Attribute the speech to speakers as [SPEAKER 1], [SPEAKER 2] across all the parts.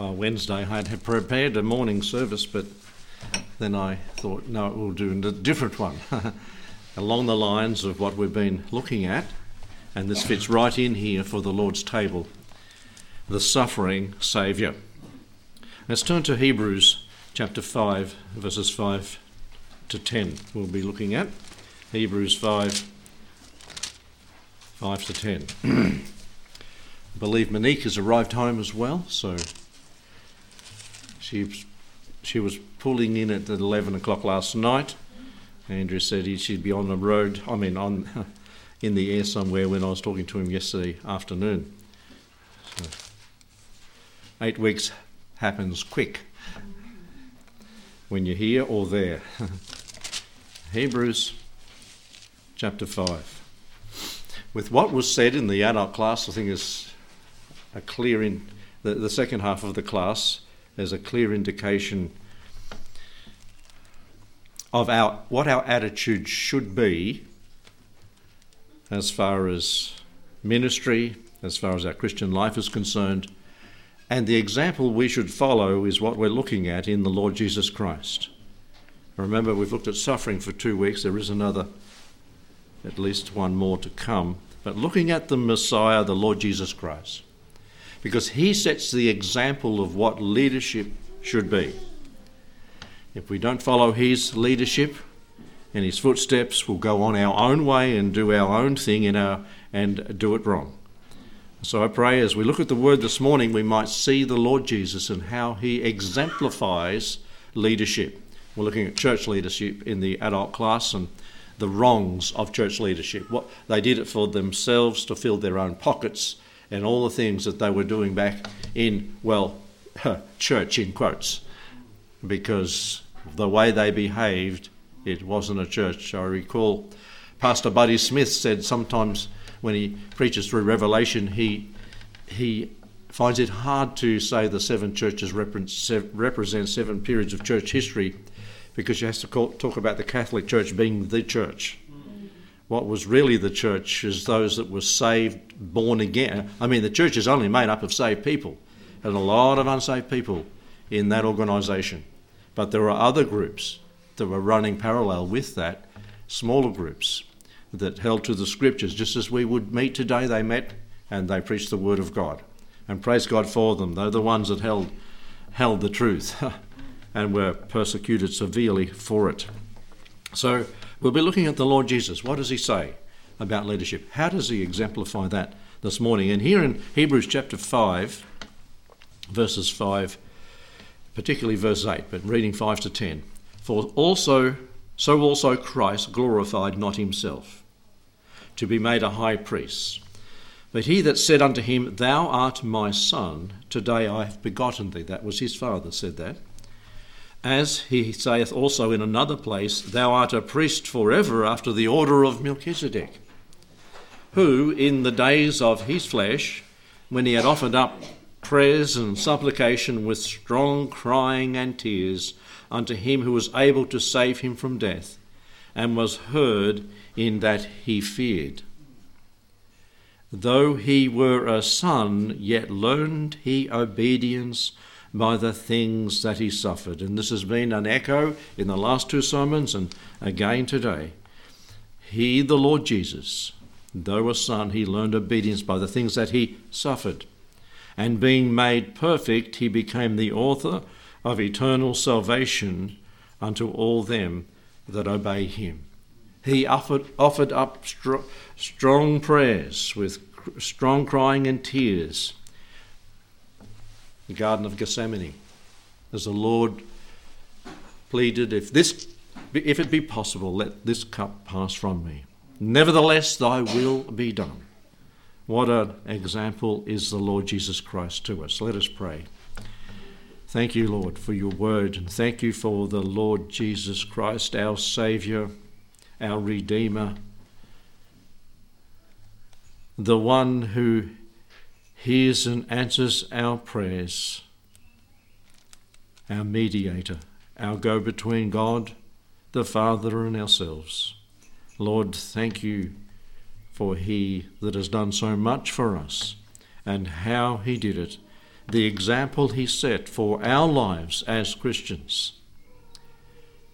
[SPEAKER 1] uh, Wednesday. I had prepared a morning service, but then I thought, no, we'll do a different one along the lines of what we've been looking at. And this fits right in here for the Lord's table the suffering Saviour. Let's turn to Hebrews chapter 5, verses 5 to 10. We'll be looking at Hebrews 5, 5 to 10. I believe Monique has arrived home as well, so she, she was pulling in at 11 o'clock last night. Andrew said she'd be on the road, I mean, on in the air somewhere when I was talking to him yesterday afternoon. So, eight weeks happens quick when you're here or there. Hebrews chapter 5. With what was said in the adult class, I think is a clear in the, the second half of the class is a clear indication of our what our attitude should be as far as ministry, as far as our Christian life is concerned. And the example we should follow is what we're looking at in the Lord Jesus Christ. Remember, we've looked at suffering for two weeks. There is another, at least one more to come. But looking at the Messiah, the Lord Jesus Christ, because he sets the example of what leadership should be. If we don't follow his leadership and his footsteps, we'll go on our own way and do our own thing in our, and do it wrong. So I pray as we look at the word this morning, we might see the Lord Jesus and how he exemplifies leadership. We're looking at church leadership in the adult class and the wrongs of church leadership. What they did it for themselves to fill their own pockets and all the things that they were doing back in, well, church in quotes, because the way they behaved, it wasn't a church. I recall Pastor Buddy Smith said sometimes when he preaches through Revelation, he he finds it hard to say the seven churches represent seven periods of church history because you have to talk about the Catholic Church being the church. What was really the church is those that were saved, born again. I mean, the church is only made up of saved people, and a lot of unsaved people in that organisation. But there are other groups that were running parallel with that, smaller groups that held to the scriptures, just as we would meet today. They met and they preached the word of God, and praise God for them. They're the ones that held held the truth and were persecuted severely for it. So we'll be looking at the Lord Jesus. What does he say about leadership? How does he exemplify that this morning? And here in Hebrews chapter five, verses five particularly verse 8, but reading 5 to 10. For also, so also Christ glorified not himself, to be made a high priest. But he that said unto him, Thou art my son, today I have begotten thee. That was his father said that. As he saith also in another place, Thou art a priest for ever after the order of Melchizedek, who in the days of his flesh, when he had offered up prayers and supplication with strong crying and tears unto him who was able to save him from death, and was heard in that he feared. Though he were a son, yet learned he obedience by the things that he suffered. And this has been an echo in the last two sermons and again today. He, the Lord Jesus, though a son, he learned obedience by the things that he suffered and being made perfect, he became the author of eternal salvation unto all them that obey him. He offered, offered up str- strong prayers with strong crying and tears. The Garden of Gethsemane, as the Lord pleaded, if this if it be possible, let this cup pass from me. Nevertheless, thy will be done. What an example is the Lord Jesus Christ to us. Let us pray. Thank you, Lord, for your word, and thank you for the Lord Jesus Christ, our Saviour, our Redeemer, the one who hears and answers our prayers, our mediator, our go between God, the Father, and ourselves. Lord, thank you for he that has done so much for us, and how he did it, the example he set for our lives as Christians.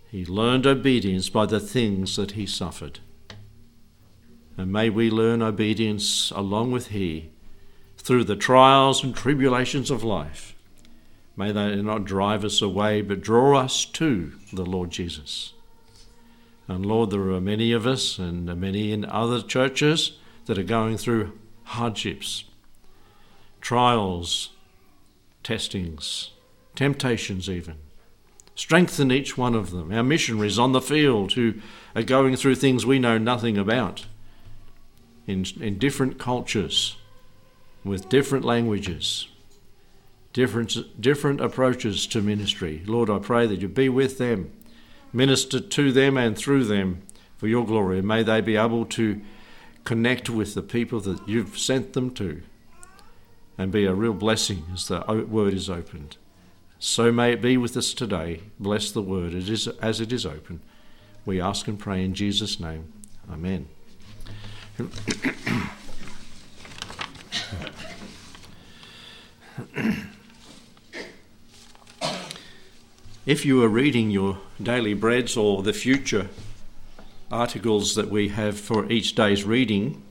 [SPEAKER 1] He learned obedience by the things that he suffered. And may we learn obedience along with he through the trials and tribulations of life. May they not drive us away, but draw us to the Lord Jesus. And Lord, there are many of us and many in other churches that are going through hardships, trials, testings, temptations, even. Strengthen each one of them. Our missionaries on the field who are going through things we know nothing about in, in different cultures, with different languages, different, different approaches to ministry. Lord, I pray that you be with them, minister to them and through them for your glory. And may they be able to connect with the people that you've sent them to and be a real blessing as the word is opened. So may it be with us today. Bless the word it is, as it is open. We ask and pray in Jesus' name. Amen. if you are reading your daily breads or the future articles that we have for each day's reading,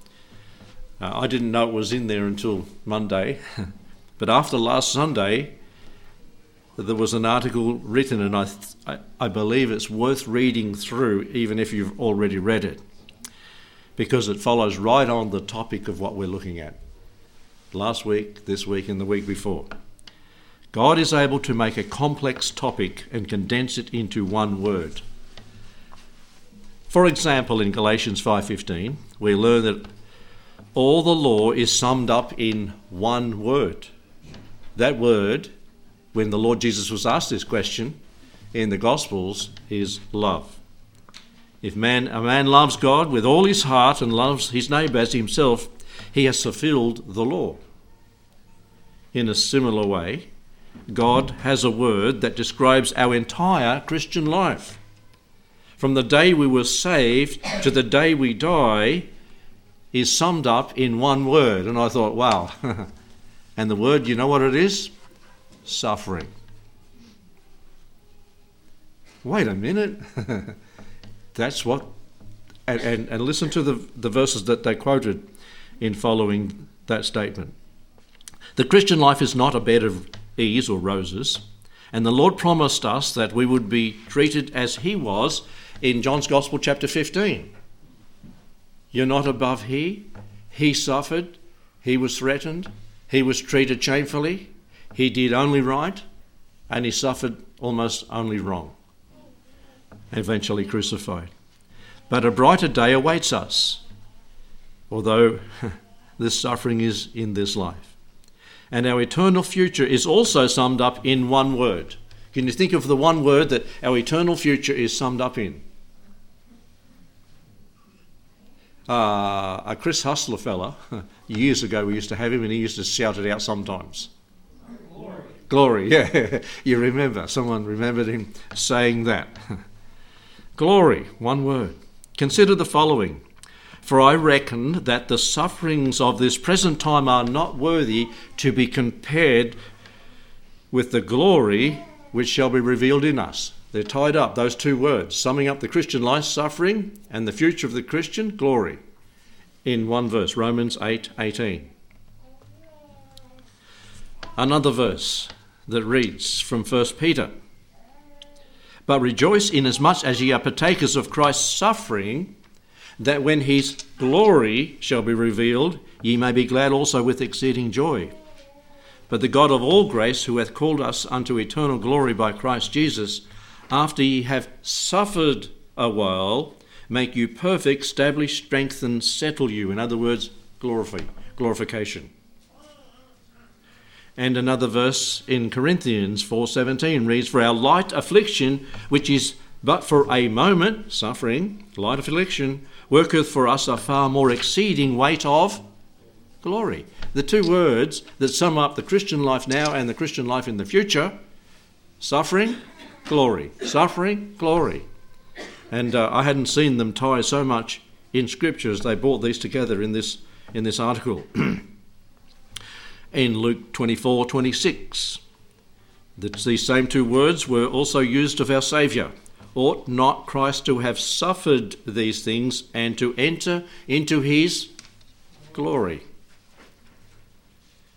[SPEAKER 1] uh, I didn't know it was in there until Monday, but after last Sunday, there was an article written, and I, th- I believe it's worth reading through, even if you've already read it, because it follows right on the topic of what we're looking at last week, this week, and the week before. God is able to make a complex topic and condense it into one word. For example, in Galatians 5:15, we learn that all the law is summed up in one word. That word when the Lord Jesus was asked this question in the Gospels is love. If man, a man loves God with all his heart and loves his neighbour as himself, he has fulfilled the law. In a similar way, God has a word that describes our entire Christian life. From the day we were saved to the day we die is summed up in one word. And I thought, wow. and the word, you know what it is? suffering. Wait a minute. That's what. And, and, and listen to the, the verses that they quoted in following that statement. The Christian life is not a bed of ease or roses, and the Lord promised us that we would be treated as He was in John's Gospel, chapter 15. You're not above He. He suffered, He was threatened, He was treated shamefully, he did only right and he suffered almost only wrong, eventually crucified. But a brighter day awaits us, although this suffering is in this life. And our eternal future is also summed up in one word. Can you think of the one word that our eternal future is summed up in? Uh, a Chris Hustler fella, years ago we used to have him and he used to shout it out sometimes. Glory, yeah, you remember. Someone remembered him saying that. Glory, one word. Consider the following For I reckon that the sufferings of this present time are not worthy to be compared with the glory which shall be revealed in us. They're tied up, those two words, summing up the Christian life, suffering, and the future of the Christian, glory, in one verse, Romans 8 18. Another verse, that reads from 1 Peter But rejoice inasmuch as ye are partakers of Christ's suffering, that when his glory shall be revealed, ye may be glad also with exceeding joy. But the God of all grace, who hath called us unto eternal glory by Christ Jesus, after ye have suffered a while, make you perfect, establish, strengthen, settle you. In other words, glorify, glorification. And another verse in Corinthians 4:17 reads, "For our light affliction, which is but for a moment, suffering, light affliction, worketh for us a far more exceeding weight of glory." The two words that sum up the Christian life now and the Christian life in the future suffering, glory. Suffering, glory. And uh, I hadn't seen them tie so much in Scripture as they brought these together in this, in this article. in Luke 24 26. These same two words were also used of our Saviour. Ought not Christ to have suffered these things and to enter into his glory?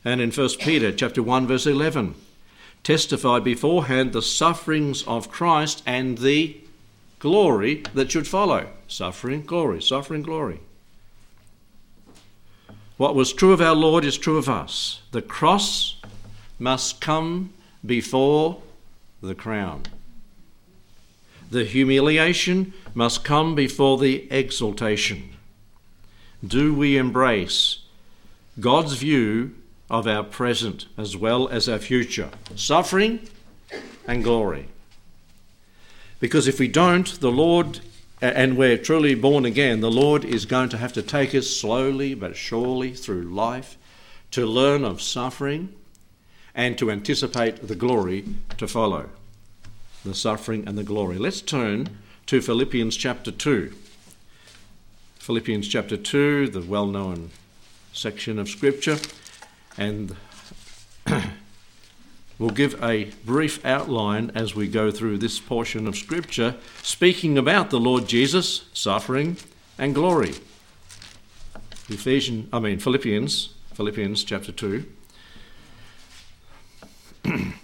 [SPEAKER 1] And in 1 Peter chapter 1 verse 11, testified beforehand the sufferings of Christ and the glory that should follow. Suffering, glory, suffering, glory. What was true of our Lord is true of us. The cross must come before the crown. The humiliation must come before the exaltation. Do we embrace God's view of our present as well as our future? Suffering and glory. Because if we don't, the Lord, and we're truly born again, the Lord is going to have to take us slowly but surely through life to learn of suffering and to anticipate the glory to follow. The suffering and the glory. Let's turn to Philippians chapter 2. Philippians chapter 2, the well known section of Scripture, and We'll give a brief outline as we go through this portion of Scripture, speaking about the Lord Jesus, suffering and glory. Ephesians, I mean Philippians, Philippians chapter 2.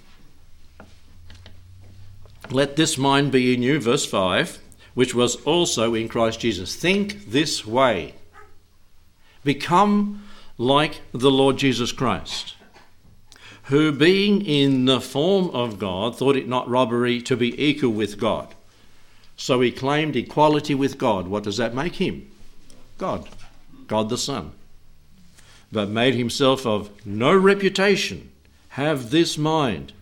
[SPEAKER 1] Let this mind be in you, verse 5, which was also in Christ Jesus. Think this way. Become like the Lord Jesus Christ who, being in the form of God, thought it not robbery to be equal with God. So he claimed equality with God. What does that make him? God, God the Son. But made himself of no reputation. Have this mind.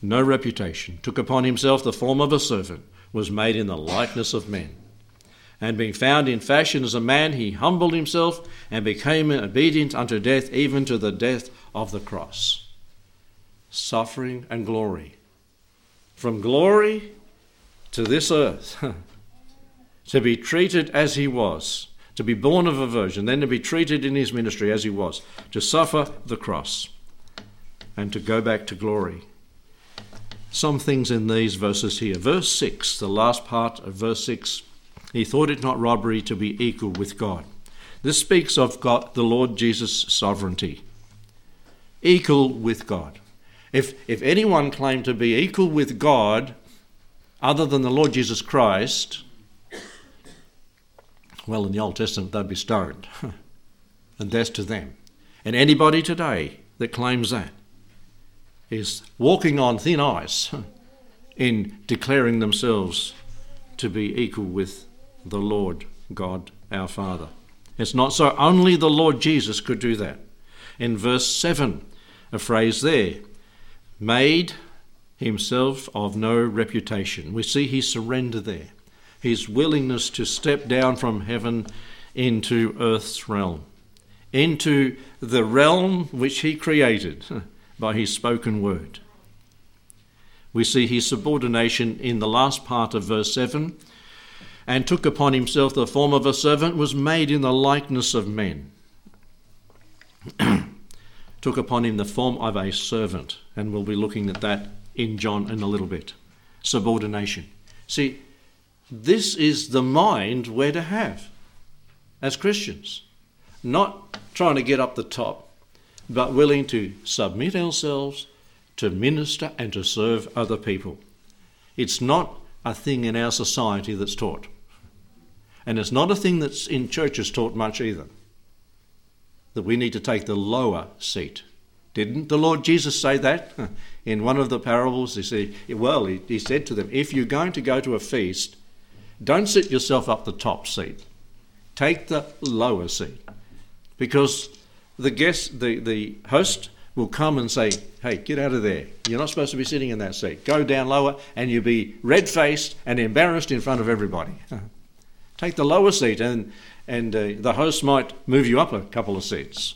[SPEAKER 1] No reputation. Took upon himself the form of a servant. Was made in the likeness of men. And being found in fashion as a man, he humbled himself and became obedient unto death, even to the death of the cross suffering and glory. From glory to this earth, to be treated as he was, to be born of a virgin, then to be treated in his ministry as he was, to suffer the cross, and to go back to glory. Some things in these verses here. Verse 6, the last part of verse 6, he thought it not robbery to be equal with God. This speaks of God, the Lord Jesus' sovereignty equal with God. If, if anyone claimed to be equal with God other than the Lord Jesus Christ, well, in the Old Testament, they'd be stoned. and that's to them. And anybody today that claims that is walking on thin ice in declaring themselves to be equal with the Lord God our Father. It's not so. Only the Lord Jesus could do that. In verse 7, a phrase there made himself of no reputation. We see his surrender there, his willingness to step down from heaven into earth's realm, into the realm which he created by his spoken word. We see his subordination in the last part of verse 7 and took upon himself the form of a servant, was made in the likeness of men. took upon him the form of a servant. And we'll be looking at that in John in a little bit. Subordination. See, this is the mind we're to have as Christians. Not trying to get up the top, but willing to submit ourselves to minister and to serve other people. It's not a thing in our society that's taught. And it's not a thing that's in churches taught much either that we need to take the lower seat. Didn't the Lord Jesus say that? In one of the parables, he said, well, he, he said to them, if you're going to go to a feast, don't sit yourself up the top seat. Take the lower seat. Because the guest, the, the host will come and say, hey, get out of there. You're not supposed to be sitting in that seat. Go down lower and you'll be red faced and embarrassed in front of everybody. Take the lower seat and and uh, the host might move you up a couple of seats.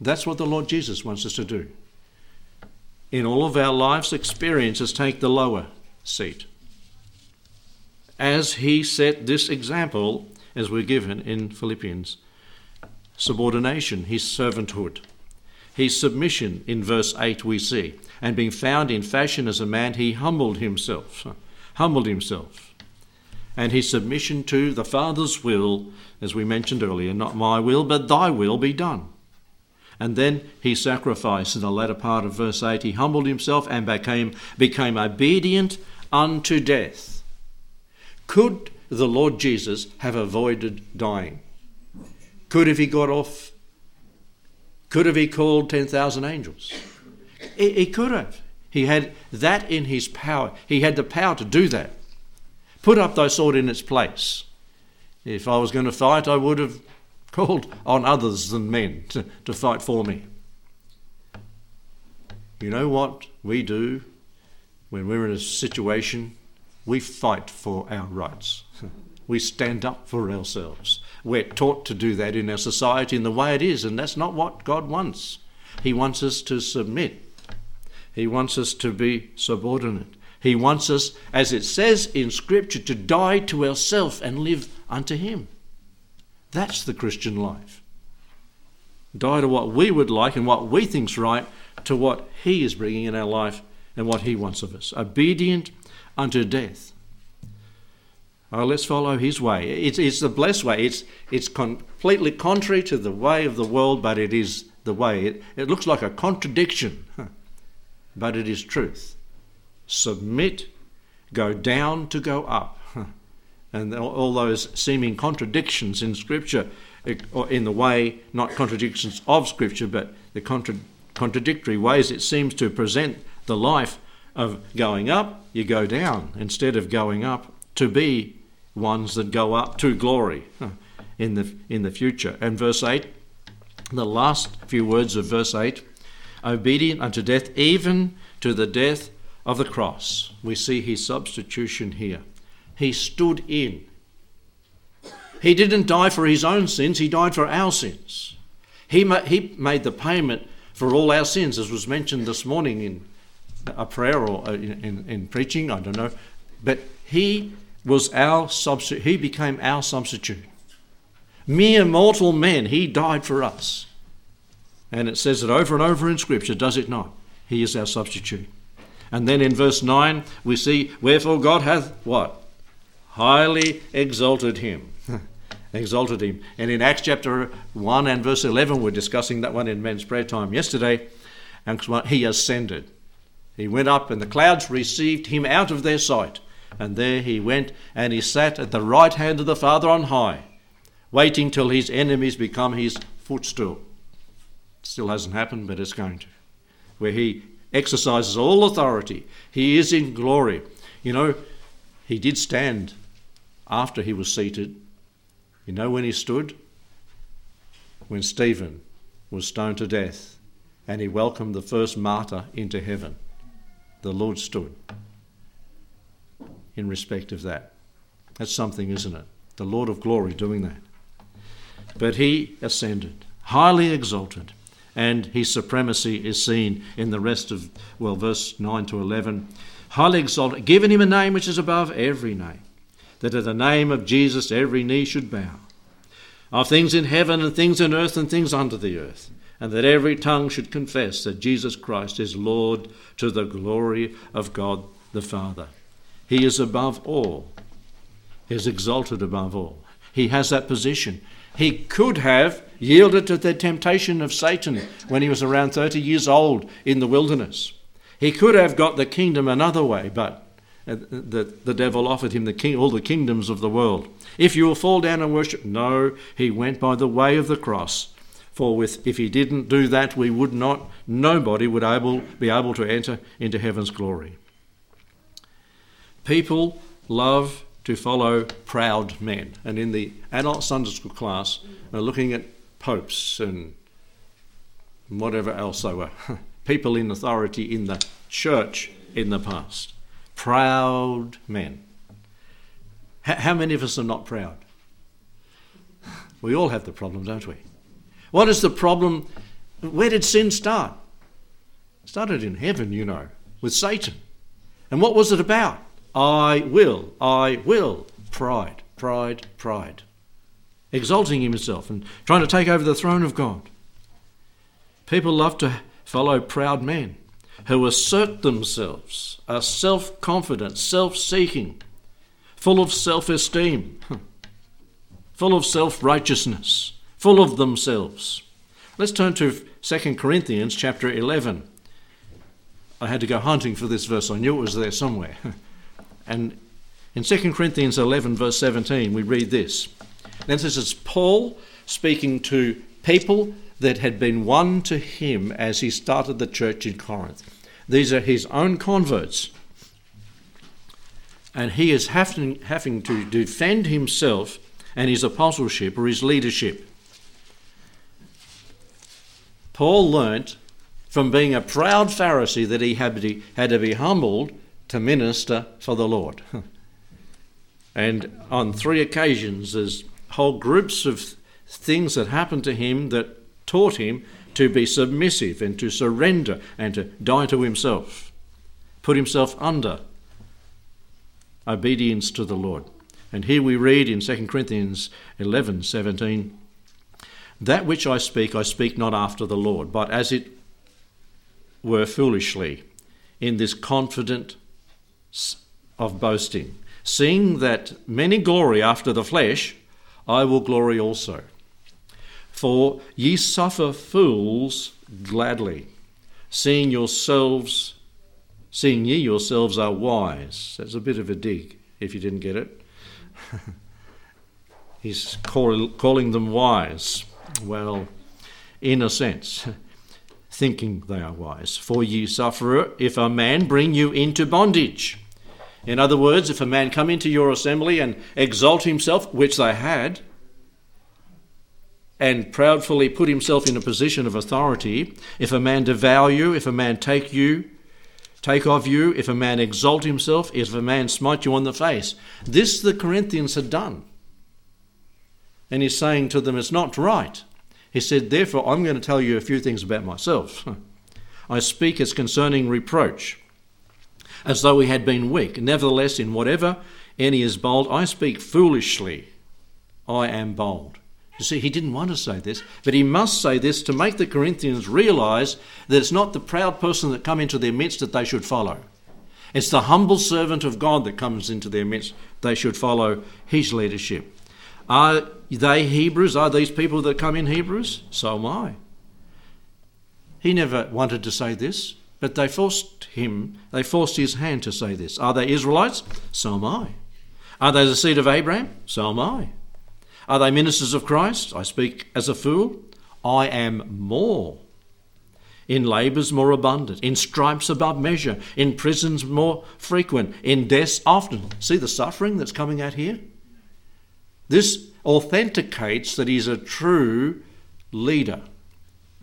[SPEAKER 1] That's what the Lord Jesus wants us to do. In all of our life's experiences, take the lower seat. As he set this example, as we're given in Philippians subordination, his servanthood. his submission in verse 8 we see. And being found in fashion as a man, he humbled himself. Humbled himself. And his submission to the Father's will, as we mentioned earlier, not my will, but thy will be done. And then he sacrificed in the latter part of verse 8. He humbled himself and became, became obedient unto death. Could the Lord Jesus have avoided dying? Could have he got off could have he called 10,000 angels? He, he could have. He had that in his power. He had the power to do that. Put up thy sword in its place. If I was going to fight, I would have called on others than men to, to fight for me. You know what we do when we're in a situation? We fight for our rights. We stand up for ourselves. We're taught to do that in our society in the way it is, and that's not what God wants. He wants us to submit, He wants us to be subordinate. He wants us, as it says in Scripture, to die to ourselves and live unto Him. That's the Christian life. Die to what we would like and what we think's right to what He is bringing in our life and what He wants of us. Obedient unto death. Oh, let's follow his way. It's, it's the blessed way. It's, it's completely contrary to the way of the world, but it is the way. It, it looks like a contradiction, but it is truth. Submit, go down to go up. And all those seeming contradictions in Scripture, eh, or in the way, not contradictions of Scripture, but the contra- contradictory ways it seems to present the life of going up, you go down instead of going up to be ones that go up to glory in the, in the future. And verse 8, the last few words of verse 8 obedient unto death, even to the death of the cross. We see his substitution here. He stood in. He didn't die for his own sins, he died for our sins. He, ma- he made the payment for all our sins, as was mentioned this morning in a prayer or uh, in, in, in preaching, I don't know. But he was our substitute. He became our substitute. Mere mortal men, he died for us. And it says it over and over in Scripture, does it not? He is our substitute. And then in verse 9, we see, Wherefore God hath what? Highly exalted him. exalted him. And in Acts chapter 1 and verse 11, we're discussing that one in men's prayer time yesterday. And he ascended. He went up, and the clouds received him out of their sight. And there he went, and he sat at the right hand of the Father on high, waiting till his enemies become his footstool. Still hasn't happened, but it's going to. Where he exercises all authority. He is in glory. You know, he did stand after he was seated. You know when he stood? When Stephen was stoned to death and he welcomed the first martyr into heaven. The Lord stood in respect of that. That's something, isn't it? The Lord of glory doing that. But he ascended, highly exalted, and his supremacy is seen in the rest of, well, verse 9 to 11. Highly exalted, given him a name which is above every name, that at the name of Jesus every knee should bow, of things in heaven and things in earth and things under the earth, and that every tongue should confess that Jesus Christ is Lord to the glory of God the Father. He is above all. He is exalted above all. He has that position. He could have yielded to the temptation of Satan when he was around 30 years old in the wilderness. He could have got the kingdom another way, but uh, the, the devil offered him the king, all the kingdoms of the world. If you will fall down and worship, no, he went by the way of the cross. For with, if he didn't do that, we would not, nobody would able, be able to enter into heaven's glory. People love to follow proud men. And in the adult Sunday school class, they're looking at popes and whatever else they were, people in authority in the church in the past. Proud men. How many of us are not proud? We all have the problem, don't we? What is the problem? Where did sin start? It started in heaven, you know, with Satan. And what was it about? I will, I will. Pride, pride, pride. Exalting himself and trying to take over the throne of God. People love to follow proud men who assert themselves, are self confident, self seeking, full of self esteem, full of self righteousness, full of themselves. Let's turn to 2 Corinthians chapter 11. I had to go hunting for this verse, I knew it was there somewhere. And in 2 Corinthians 11, verse 17, we read this. And this is Paul speaking to people that had been won to him as he started the church in Corinth. These are his own converts. And he is having, having to defend himself and his apostleship or his leadership. Paul learnt from being a proud Pharisee that he had to, be, had to be humbled to minister for the Lord. and on three occasions, there's whole groups of things that happened to him that taught him to be submissive and to surrender and to die to himself, put himself under obedience to the Lord. And here we read in 2 Corinthians 11 17, That which I speak, I speak not after the Lord, but as it were foolishly, in this confident of boasting. Seeing that many glory after the flesh, I will glory also. For ye suffer fools gladly, seeing yourselves, seeing ye yourselves are wise. That's a bit of a dig, if you didn't get it. He's call, calling them wise. Well, in a sense, thinking they are wise. For ye suffer if a man bring you into bondage. In other words, if a man come into your assembly and exalt himself, which they had, and proudly put himself in a position of authority, if a man devour you, if a man take you, take of you, if a man exalt himself, if a man smite you on the face. This the Corinthians had done. And he's saying to them, it's not right. He said, therefore, I'm going to tell you a few things about myself. I speak as concerning reproach, as though he had been weak. Nevertheless, in whatever any is bold, I speak foolishly. I am bold. You see, he didn't want to say this, but he must say this to make the Corinthians realize that it's not the proud person that come into their midst that they should follow. It's the humble servant of God that comes into their midst. They should follow his leadership. Are they Hebrews? Are these people that come in Hebrews? So am I. He never wanted to say this, but they forced him, they forced his hand to say this. Are they Israelites? So am I. Are they the seed of Abraham? So am I. Are they ministers of Christ? I speak as a fool. I am more. In labours more abundant, in stripes above measure, in prisons more frequent, in deaths often. See the suffering that's coming out here? This authenticates that he's a true leader.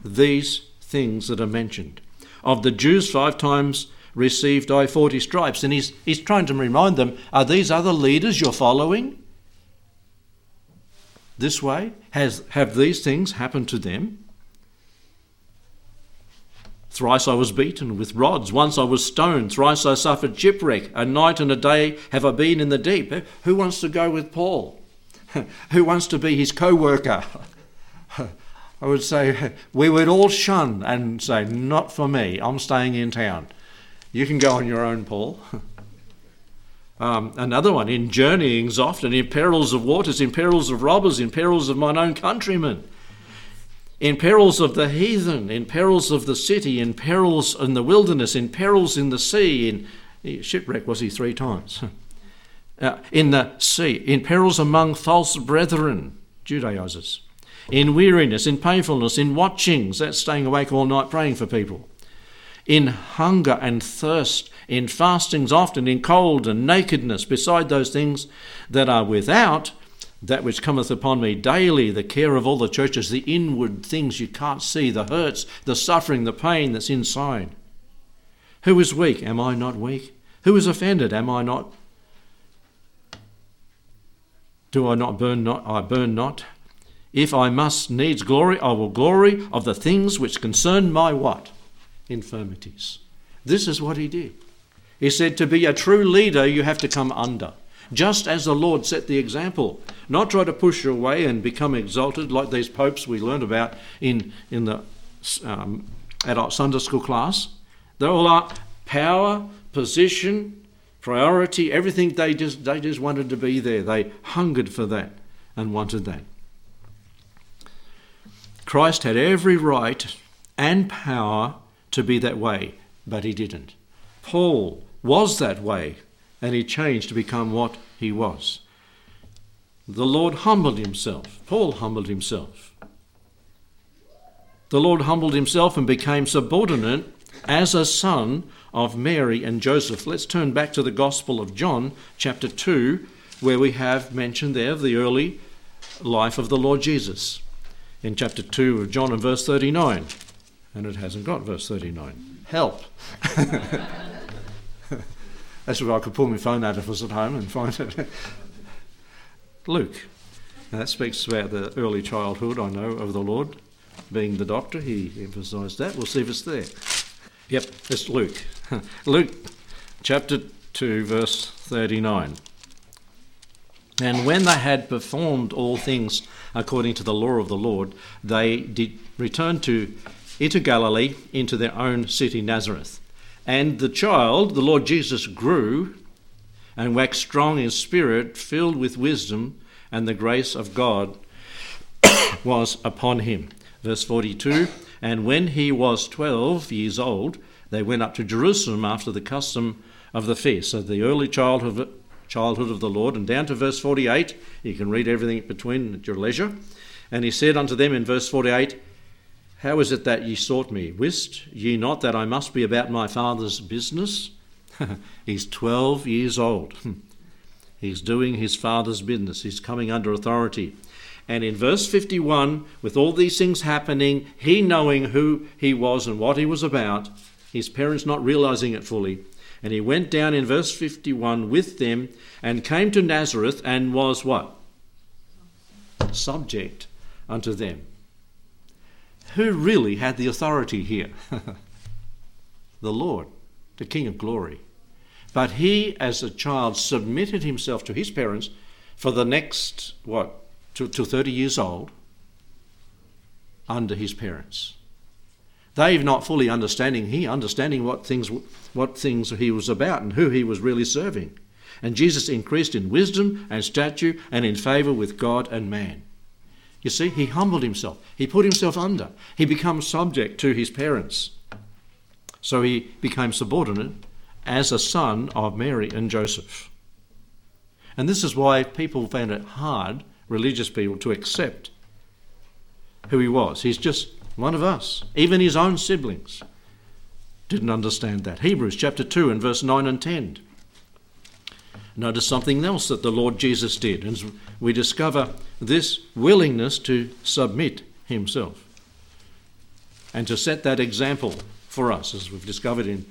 [SPEAKER 1] These things that are mentioned. Of the Jews, five times received I 40 stripes. And he's, he's trying to remind them are these other leaders you're following? this way? Has, have these things happened to them? Thrice I was beaten with rods, once I was stoned, thrice I suffered shipwreck, a night and a day have I been in the deep. Eh, who wants to go with Paul? Who wants to be his co worker? I would say we would all shun and say, Not for me, I'm staying in town. You can go on your own, Paul. Um, another one, in journeyings often, in perils of waters, in perils of robbers, in perils of mine own countrymen, in perils of the heathen, in perils of the city, in perils in the wilderness, in perils in the sea, in shipwreck was he three times, uh, in the sea, in perils among false brethren, Judaizers, in weariness, in painfulness, in watchings, that's staying awake all night praying for people, in hunger and thirst, in fastings often, in cold and nakedness, beside those things that are without, that which cometh upon me daily, the care of all the churches, the inward things you can't see, the hurts, the suffering, the pain that's inside. Who is weak? Am I not weak? Who is offended? Am I not? Do I not burn not? I burn not. If I must needs glory, I will glory of the things which concern my what? Infirmities. This is what he did. He said, To be a true leader, you have to come under. Just as the Lord set the example. Not try to push your way and become exalted like these popes we learned about in, in the um, adult Sunday school class. They all are power, position, priority, everything. They just they just wanted to be there. They hungered for that and wanted that. Christ had every right and power to be that way, but he didn't. Paul was that way, and he changed to become what he was. The Lord humbled himself. Paul humbled himself. The Lord humbled himself and became subordinate as a son of Mary and Joseph. Let's turn back to the Gospel of John, chapter 2, where we have mentioned there the early life of the Lord Jesus. In chapter 2 of John and verse 39. And it hasn't got verse 39. Help! That's where I could pull my phone out if I was at home and find it. Luke. Now that speaks about the early childhood, I know, of the Lord. Being the doctor, he emphasised that. We'll see if it's there. Yep, it's Luke. Luke chapter 2, verse 39. And when they had performed all things according to the law of the Lord, they did return to into Galilee, into their own city Nazareth. And the child, the Lord Jesus, grew and waxed strong in spirit, filled with wisdom, and the grace of God was upon him. Verse 42 And when he was twelve years old, they went up to Jerusalem after the custom of the feast. So the early childhood, childhood of the Lord, and down to verse 48, you can read everything between at your leisure. And he said unto them in verse 48, How is it that ye sought me? Wist ye not that I must be about my father's business? He's 12 years old. He's doing his father's business. He's coming under authority. And in verse 51, with all these things happening, he knowing who he was and what he was about, his parents not realizing it fully, and he went down in verse 51 with them and came to Nazareth and was what? Subject unto them. Who really had the authority here? the Lord, the King of glory. But he, as a child, submitted himself to his parents for the next, what, to, to 30 years old, under his parents. They not fully understanding, he understanding what things, what things he was about and who he was really serving. And Jesus increased in wisdom and stature and in favour with God and man. You see, he humbled himself. He put himself under. He became subject to his parents. So he became subordinate as a son of Mary and Joseph. And this is why people found it hard, religious people, to accept who he was. He's just one of us. Even his own siblings didn't understand that. Hebrews chapter 2 and verse 9 and 10. Notice something else that the Lord Jesus did, and we discover this willingness to submit himself and to set that example for us, as we've discovered in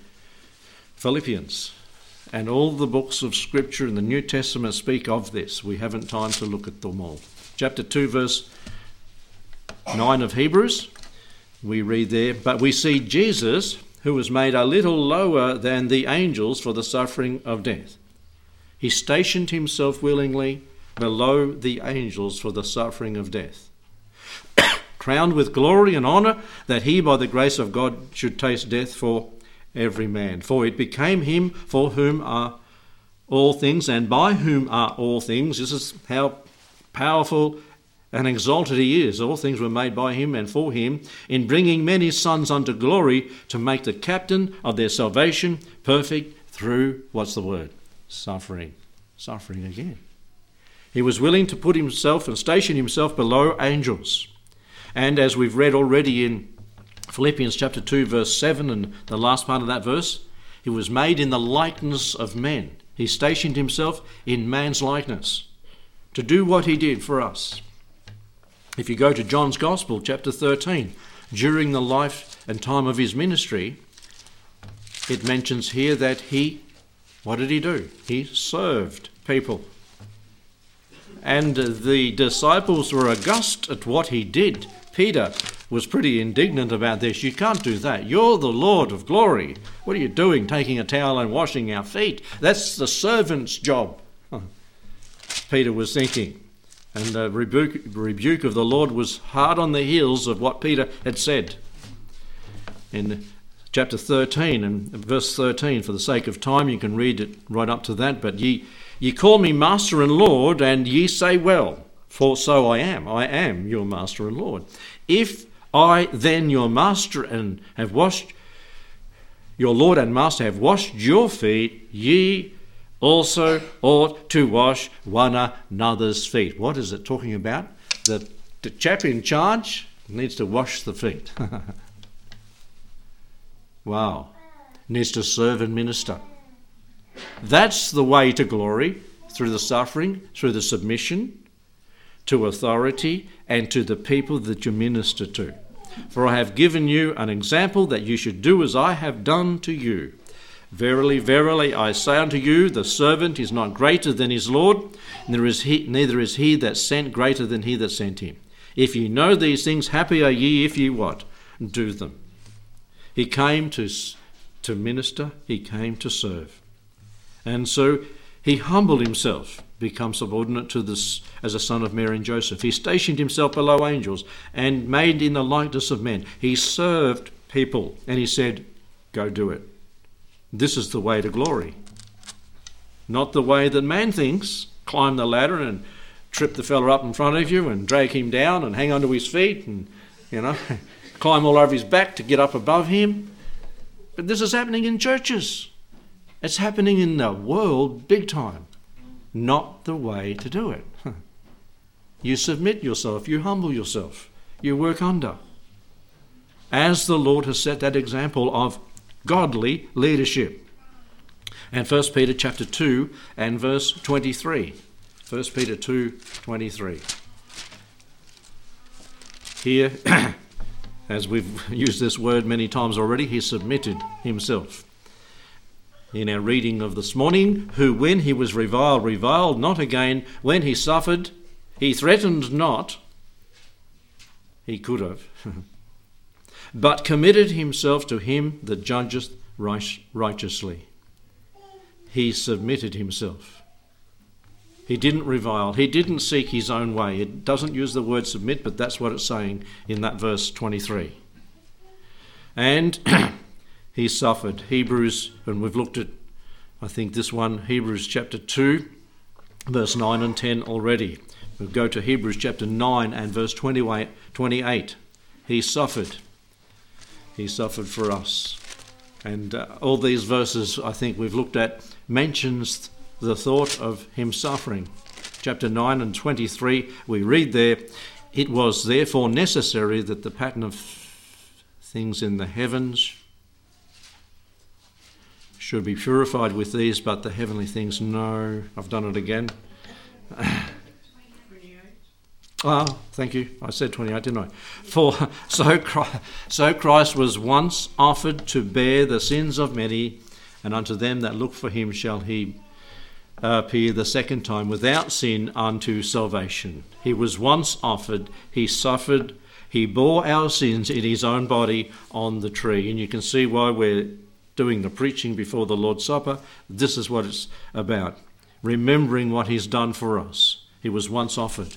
[SPEAKER 1] Philippians. And all the books of Scripture in the New Testament speak of this. We haven't time to look at them all. Chapter 2, verse 9 of Hebrews, we read there, But we see Jesus, who was made a little lower than the angels for the suffering of death. He stationed himself willingly below the angels for the suffering of death. Crowned with glory and honour, that he, by the grace of God, should taste death for every man. For it became him for whom are all things, and by whom are all things. This is how powerful and exalted he is. All things were made by him and for him, in bringing many sons unto glory, to make the captain of their salvation perfect through, what's the word? Suffering. Suffering again. He was willing to put himself and station himself below angels. And as we've read already in Philippians chapter 2, verse 7, and the last part of that verse, he was made in the likeness of men. He stationed himself in man's likeness to do what he did for us. If you go to John's Gospel, chapter 13, during the life and time of his ministry, it mentions here that he, what did he do? He served people. And the disciples were aghast at what he did. Peter was pretty indignant about this. You can't do that. You're the Lord of glory. What are you doing, taking a towel and washing our feet? That's the servant's job. Peter was thinking. And the rebuke, rebuke of the Lord was hard on the heels of what Peter had said. in chapter 13 and verse 13. For the sake of time, you can read it right up to that. But ye, ye call me Master and Lord, and ye say, Well, for so I am. I am your Master and Lord. If I then, your Master, and have washed your Lord and Master, have washed your feet, ye also ought to wash one another's feet. What is it talking about? The, the chap in charge needs to wash the feet. wow. Needs to serve and minister. That's the way to glory through the suffering, through the submission to authority, and to the people that you minister to. For I have given you an example that you should do as I have done to you. Verily, verily, I say unto you, the servant is not greater than his Lord, neither is he, neither is he that sent greater than he that sent him. If ye know these things, happy are ye if ye what? Do them. He came to, to minister, he came to serve. And so he humbled himself, become subordinate to this as a son of Mary and Joseph. He stationed himself below angels and made in the likeness of men. He served people and he said, Go do it. This is the way to glory. Not the way that man thinks climb the ladder and trip the fella up in front of you and drag him down and hang onto his feet and, you know, climb all over his back to get up above him. But this is happening in churches. It's happening in the world big time. Not the way to do it. You submit yourself, you humble yourself, you work under. As the Lord has set that example of godly leadership. And 1 Peter chapter 2 and verse 23. 1 Peter 2 23. Here, as we've used this word many times already, he submitted himself. In our reading of this morning, who when he was reviled, reviled not again, when he suffered, he threatened not, he could have. but committed himself to him that judgeth righteously. He submitted himself. He didn't revile. He didn't seek his own way. It doesn't use the word submit, but that's what it's saying in that verse 23. And he suffered. Hebrews, and we've looked at, I think, this one, Hebrews chapter 2, verse 9 and 10 already. We'll go to Hebrews chapter 9 and verse 28. He suffered. He suffered for us. And uh, all these verses I think we've looked at mentions the thought of him suffering. Chapter 9 and 23, we read there, It was therefore necessary that the pattern of things in the heavens should be purified with these, but the heavenly things, no. I've done it again. Ah, thank you. I said 28, didn't I? For so Christ, so Christ was once offered to bear the sins of many, and unto them that look for him shall he appear the second time without sin unto salvation. He was once offered, he suffered, he bore our sins in his own body on the tree. And you can see why we're doing the preaching before the Lord's Supper. This is what it's about remembering what he's done for us. He was once offered.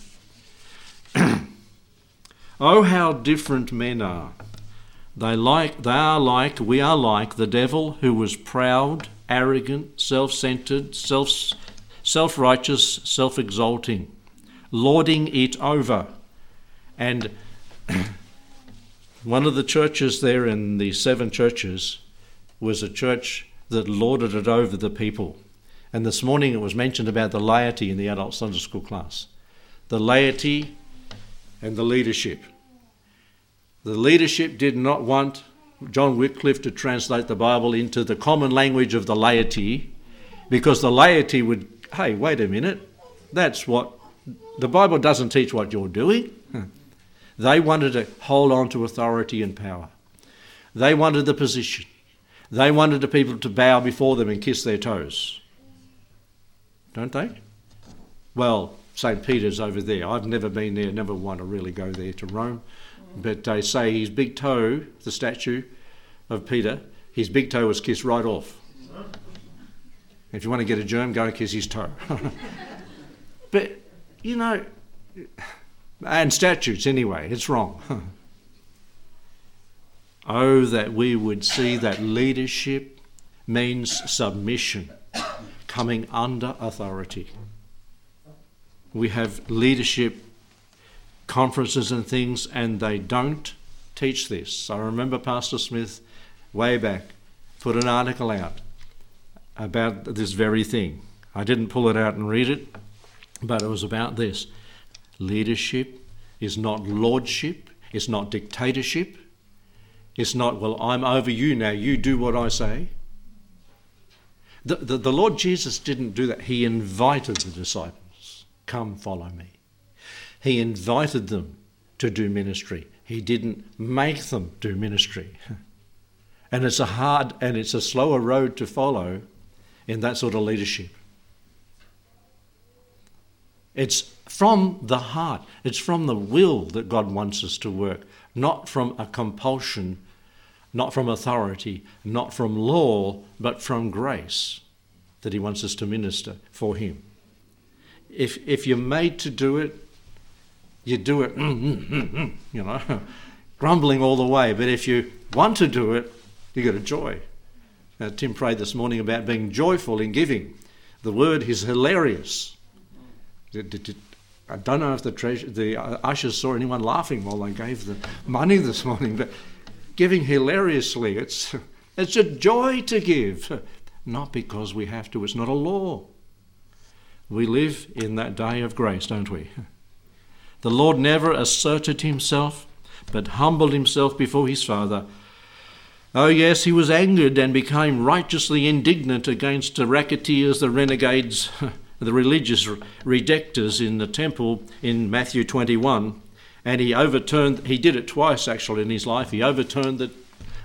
[SPEAKER 1] oh, how different men are. They, like, they are like, we are like the devil who was proud, arrogant, self centered, self righteous, self exalting, lording it over. And one of the churches there in the seven churches was a church that lorded it over the people. And this morning it was mentioned about the laity in the adult Sunday school class. The laity and the leadership. The leadership did not want John Wycliffe to translate the Bible into the common language of the laity because the laity would, hey, wait a minute, that's what the Bible doesn't teach what you're doing. They wanted to hold on to authority and power. They wanted the position. They wanted the people to bow before them and kiss their toes. Don't they? Well, St. Peter's over there. I've never been there, never want to really go there to Rome. Mm. But they say his big toe, the statue of Peter, his big toe was kissed right off. If you want to get a germ, go and kiss his toe. but, you know, and statutes anyway, it's wrong. Oh, that we would see that leadership means submission, coming under authority. We have leadership conferences and things, and they don't teach this. I remember Pastor Smith way back put an article out about this very thing. I didn't pull it out and read it, but it was about this. Leadership is not lordship, it's not dictatorship, it's not, well, I'm over you now, you do what I say. The, the, the Lord Jesus didn't do that. He invited the disciples, come follow me. He invited them to do ministry. He didn't make them do ministry. And it's a hard and it's a slower road to follow in that sort of leadership. It's from the heart, it's from the will that God wants us to work, not from a compulsion, not from authority, not from law, but from grace that He wants us to minister for Him. If, if you're made to do it, you do it, mm, mm, mm, you know, grumbling all the way. But if you want to do it, you get a joy. Now, Tim prayed this morning about being joyful in giving. The word is hilarious. I don't know if the, treasure, the uh, ushers saw anyone laughing while they gave the money this morning, but giving hilariously, it's, it's a joy to give, not because we have to, it's not a law. We live in that day of grace, don't we? The Lord never asserted himself, but humbled himself before his Father. Oh, yes, he was angered and became righteously indignant against the racketeers, the renegades, the religious redectors in the temple in Matthew 21. And he overturned, he did it twice actually in his life. He overturned the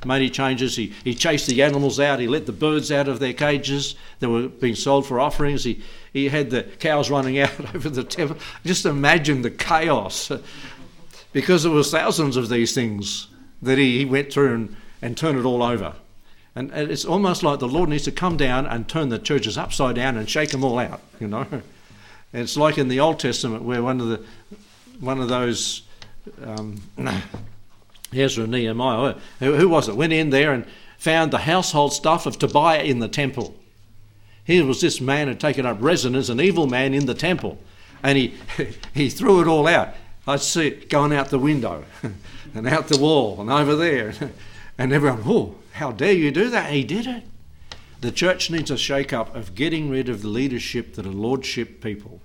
[SPEAKER 1] made changes. He, he chased the animals out. He let the birds out of their cages that were being sold for offerings. He, he had the cows running out over the temple. Just imagine the chaos. Because there was thousands of these things that he, he went through and, and turned it all over. And it's almost like the Lord needs to come down and turn the churches upside down and shake them all out, you know. It's like in the Old Testament where one of the one of those um, Ezra Nehemiah, who, who was it, went in there and found the household stuff of Tobiah in the temple. Here was this man had taken up residence, an evil man in the temple, and he, he threw it all out. I see it going out the window and out the wall and over there. And everyone, oh, how dare you do that? He did it. The church needs a shake up of getting rid of the leadership that are lordship people.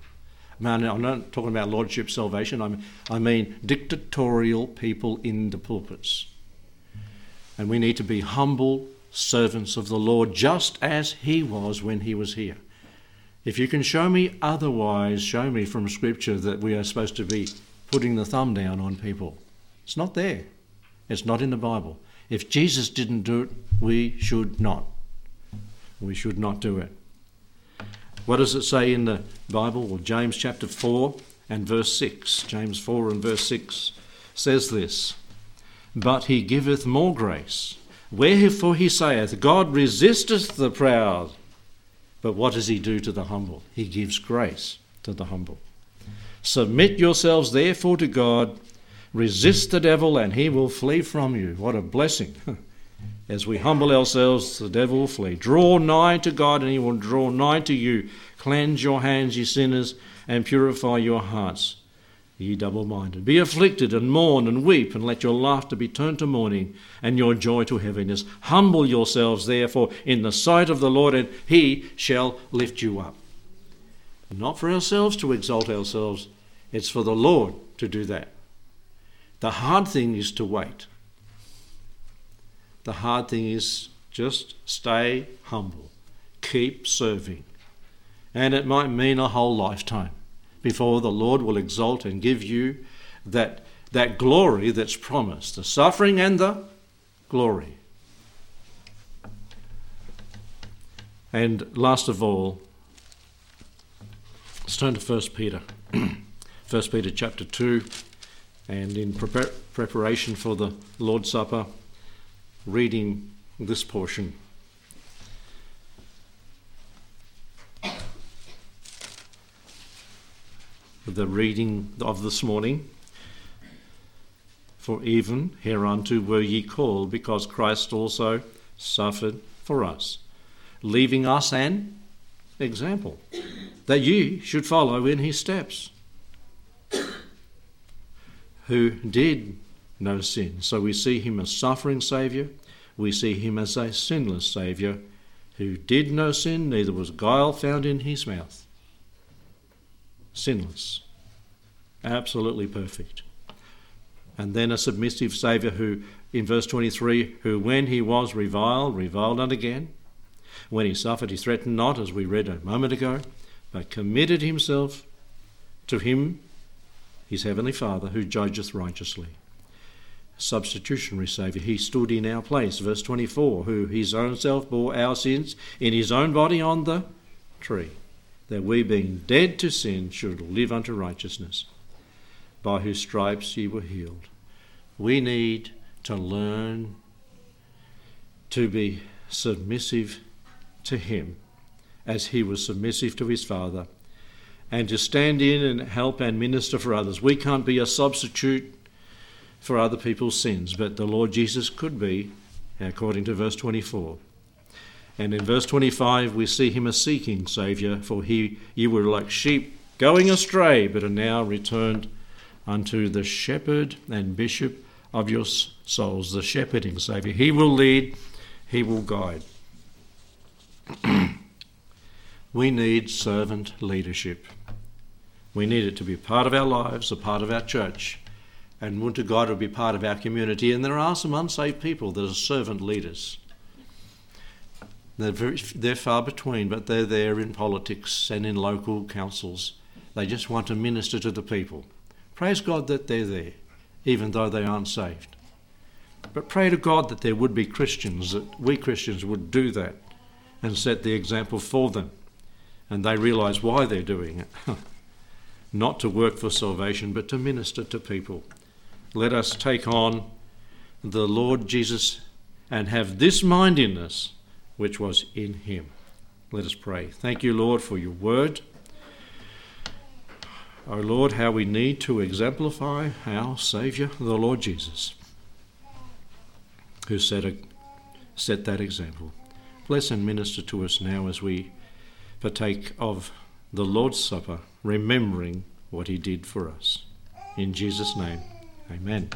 [SPEAKER 1] Man, I'm not talking about lordship salvation, I'm, I mean dictatorial people in the pulpits. And we need to be humble servants of the Lord, just as he was when he was here. If you can show me otherwise, show me from Scripture that we are supposed to be putting the thumb down on people. It's not there, it's not in the Bible. If Jesus didn't do it, we should not. We should not do it. What does it say in the Bible? Well, James chapter 4 and verse 6. James 4 and verse 6 says this But he giveth more grace. Wherefore he saith, God resisteth the proud. But what does he do to the humble? He gives grace to the humble. Submit yourselves therefore to God. Resist the devil, and he will flee from you. What a blessing. As we humble ourselves, the devil will flee. Draw nigh to God, and he will draw nigh to you. Cleanse your hands, ye sinners, and purify your hearts, ye double minded. Be afflicted and mourn and weep, and let your laughter be turned to mourning and your joy to heaviness. Humble yourselves, therefore, in the sight of the Lord, and he shall lift you up. Not for ourselves to exalt ourselves, it's for the Lord to do that. The hard thing is to wait. The hard thing is just stay humble, keep serving. And it might mean a whole lifetime before the Lord will exalt and give you that, that glory that's promised the suffering and the glory. And last of all, let's turn to 1 Peter. 1 Peter chapter 2, and in pre- preparation for the Lord's Supper, reading this portion. The reading of this morning, For even hereunto were ye called, because Christ also suffered for us, leaving us an example, that ye should follow in his steps. Who did no sin. So we see him as suffering Saviour, we see him as a sinless Saviour who did no sin, neither was guile found in his mouth. Sinless, absolutely perfect. And then a submissive Saviour who, in verse 23, who when he was reviled, reviled not again. When he suffered, he threatened not, as we read a moment ago, but committed himself to him, his heavenly Father, who judgeth righteously substitutionary Saviour. He stood in our place, verse 24, who his own self bore our sins in his own body on the tree, that we, being dead to sin, should live unto righteousness, by whose stripes ye were healed. We need to learn to be submissive to him as he was submissive to his Father, and to stand in and help and minister for others. We can't be a substitute for other people's sins, but the Lord Jesus could be, according to verse 24. And in verse 25, we see him a seeking Saviour, for he, you were like sheep going astray, but are now returned unto the shepherd and bishop of your souls, the shepherding Saviour. He will lead, he will guide. we need servant leadership. We need it to be part of our lives, a part of our church and would to God would be part of our community. And there are some unsaved people that are servant leaders. They're, very, they're far between, but they're there in politics and in local councils. They just want to minister to the people. Praise God that they're there, even though they aren't saved. But pray to God that there would be Christians, that we Christians would do that and set the example for them. And they realise why they're doing it. Not to work for salvation, but to minister to people let us take on the Lord Jesus and have this mind in us which was in him. Let us pray. Thank you, Lord, for your word. O oh Lord, how we need to exemplify our Saviour, the Lord Jesus, who set, a, set that example. Bless and minister to us now as we partake of the Lord's Supper, remembering what he did for us. In Jesus' name. Amen.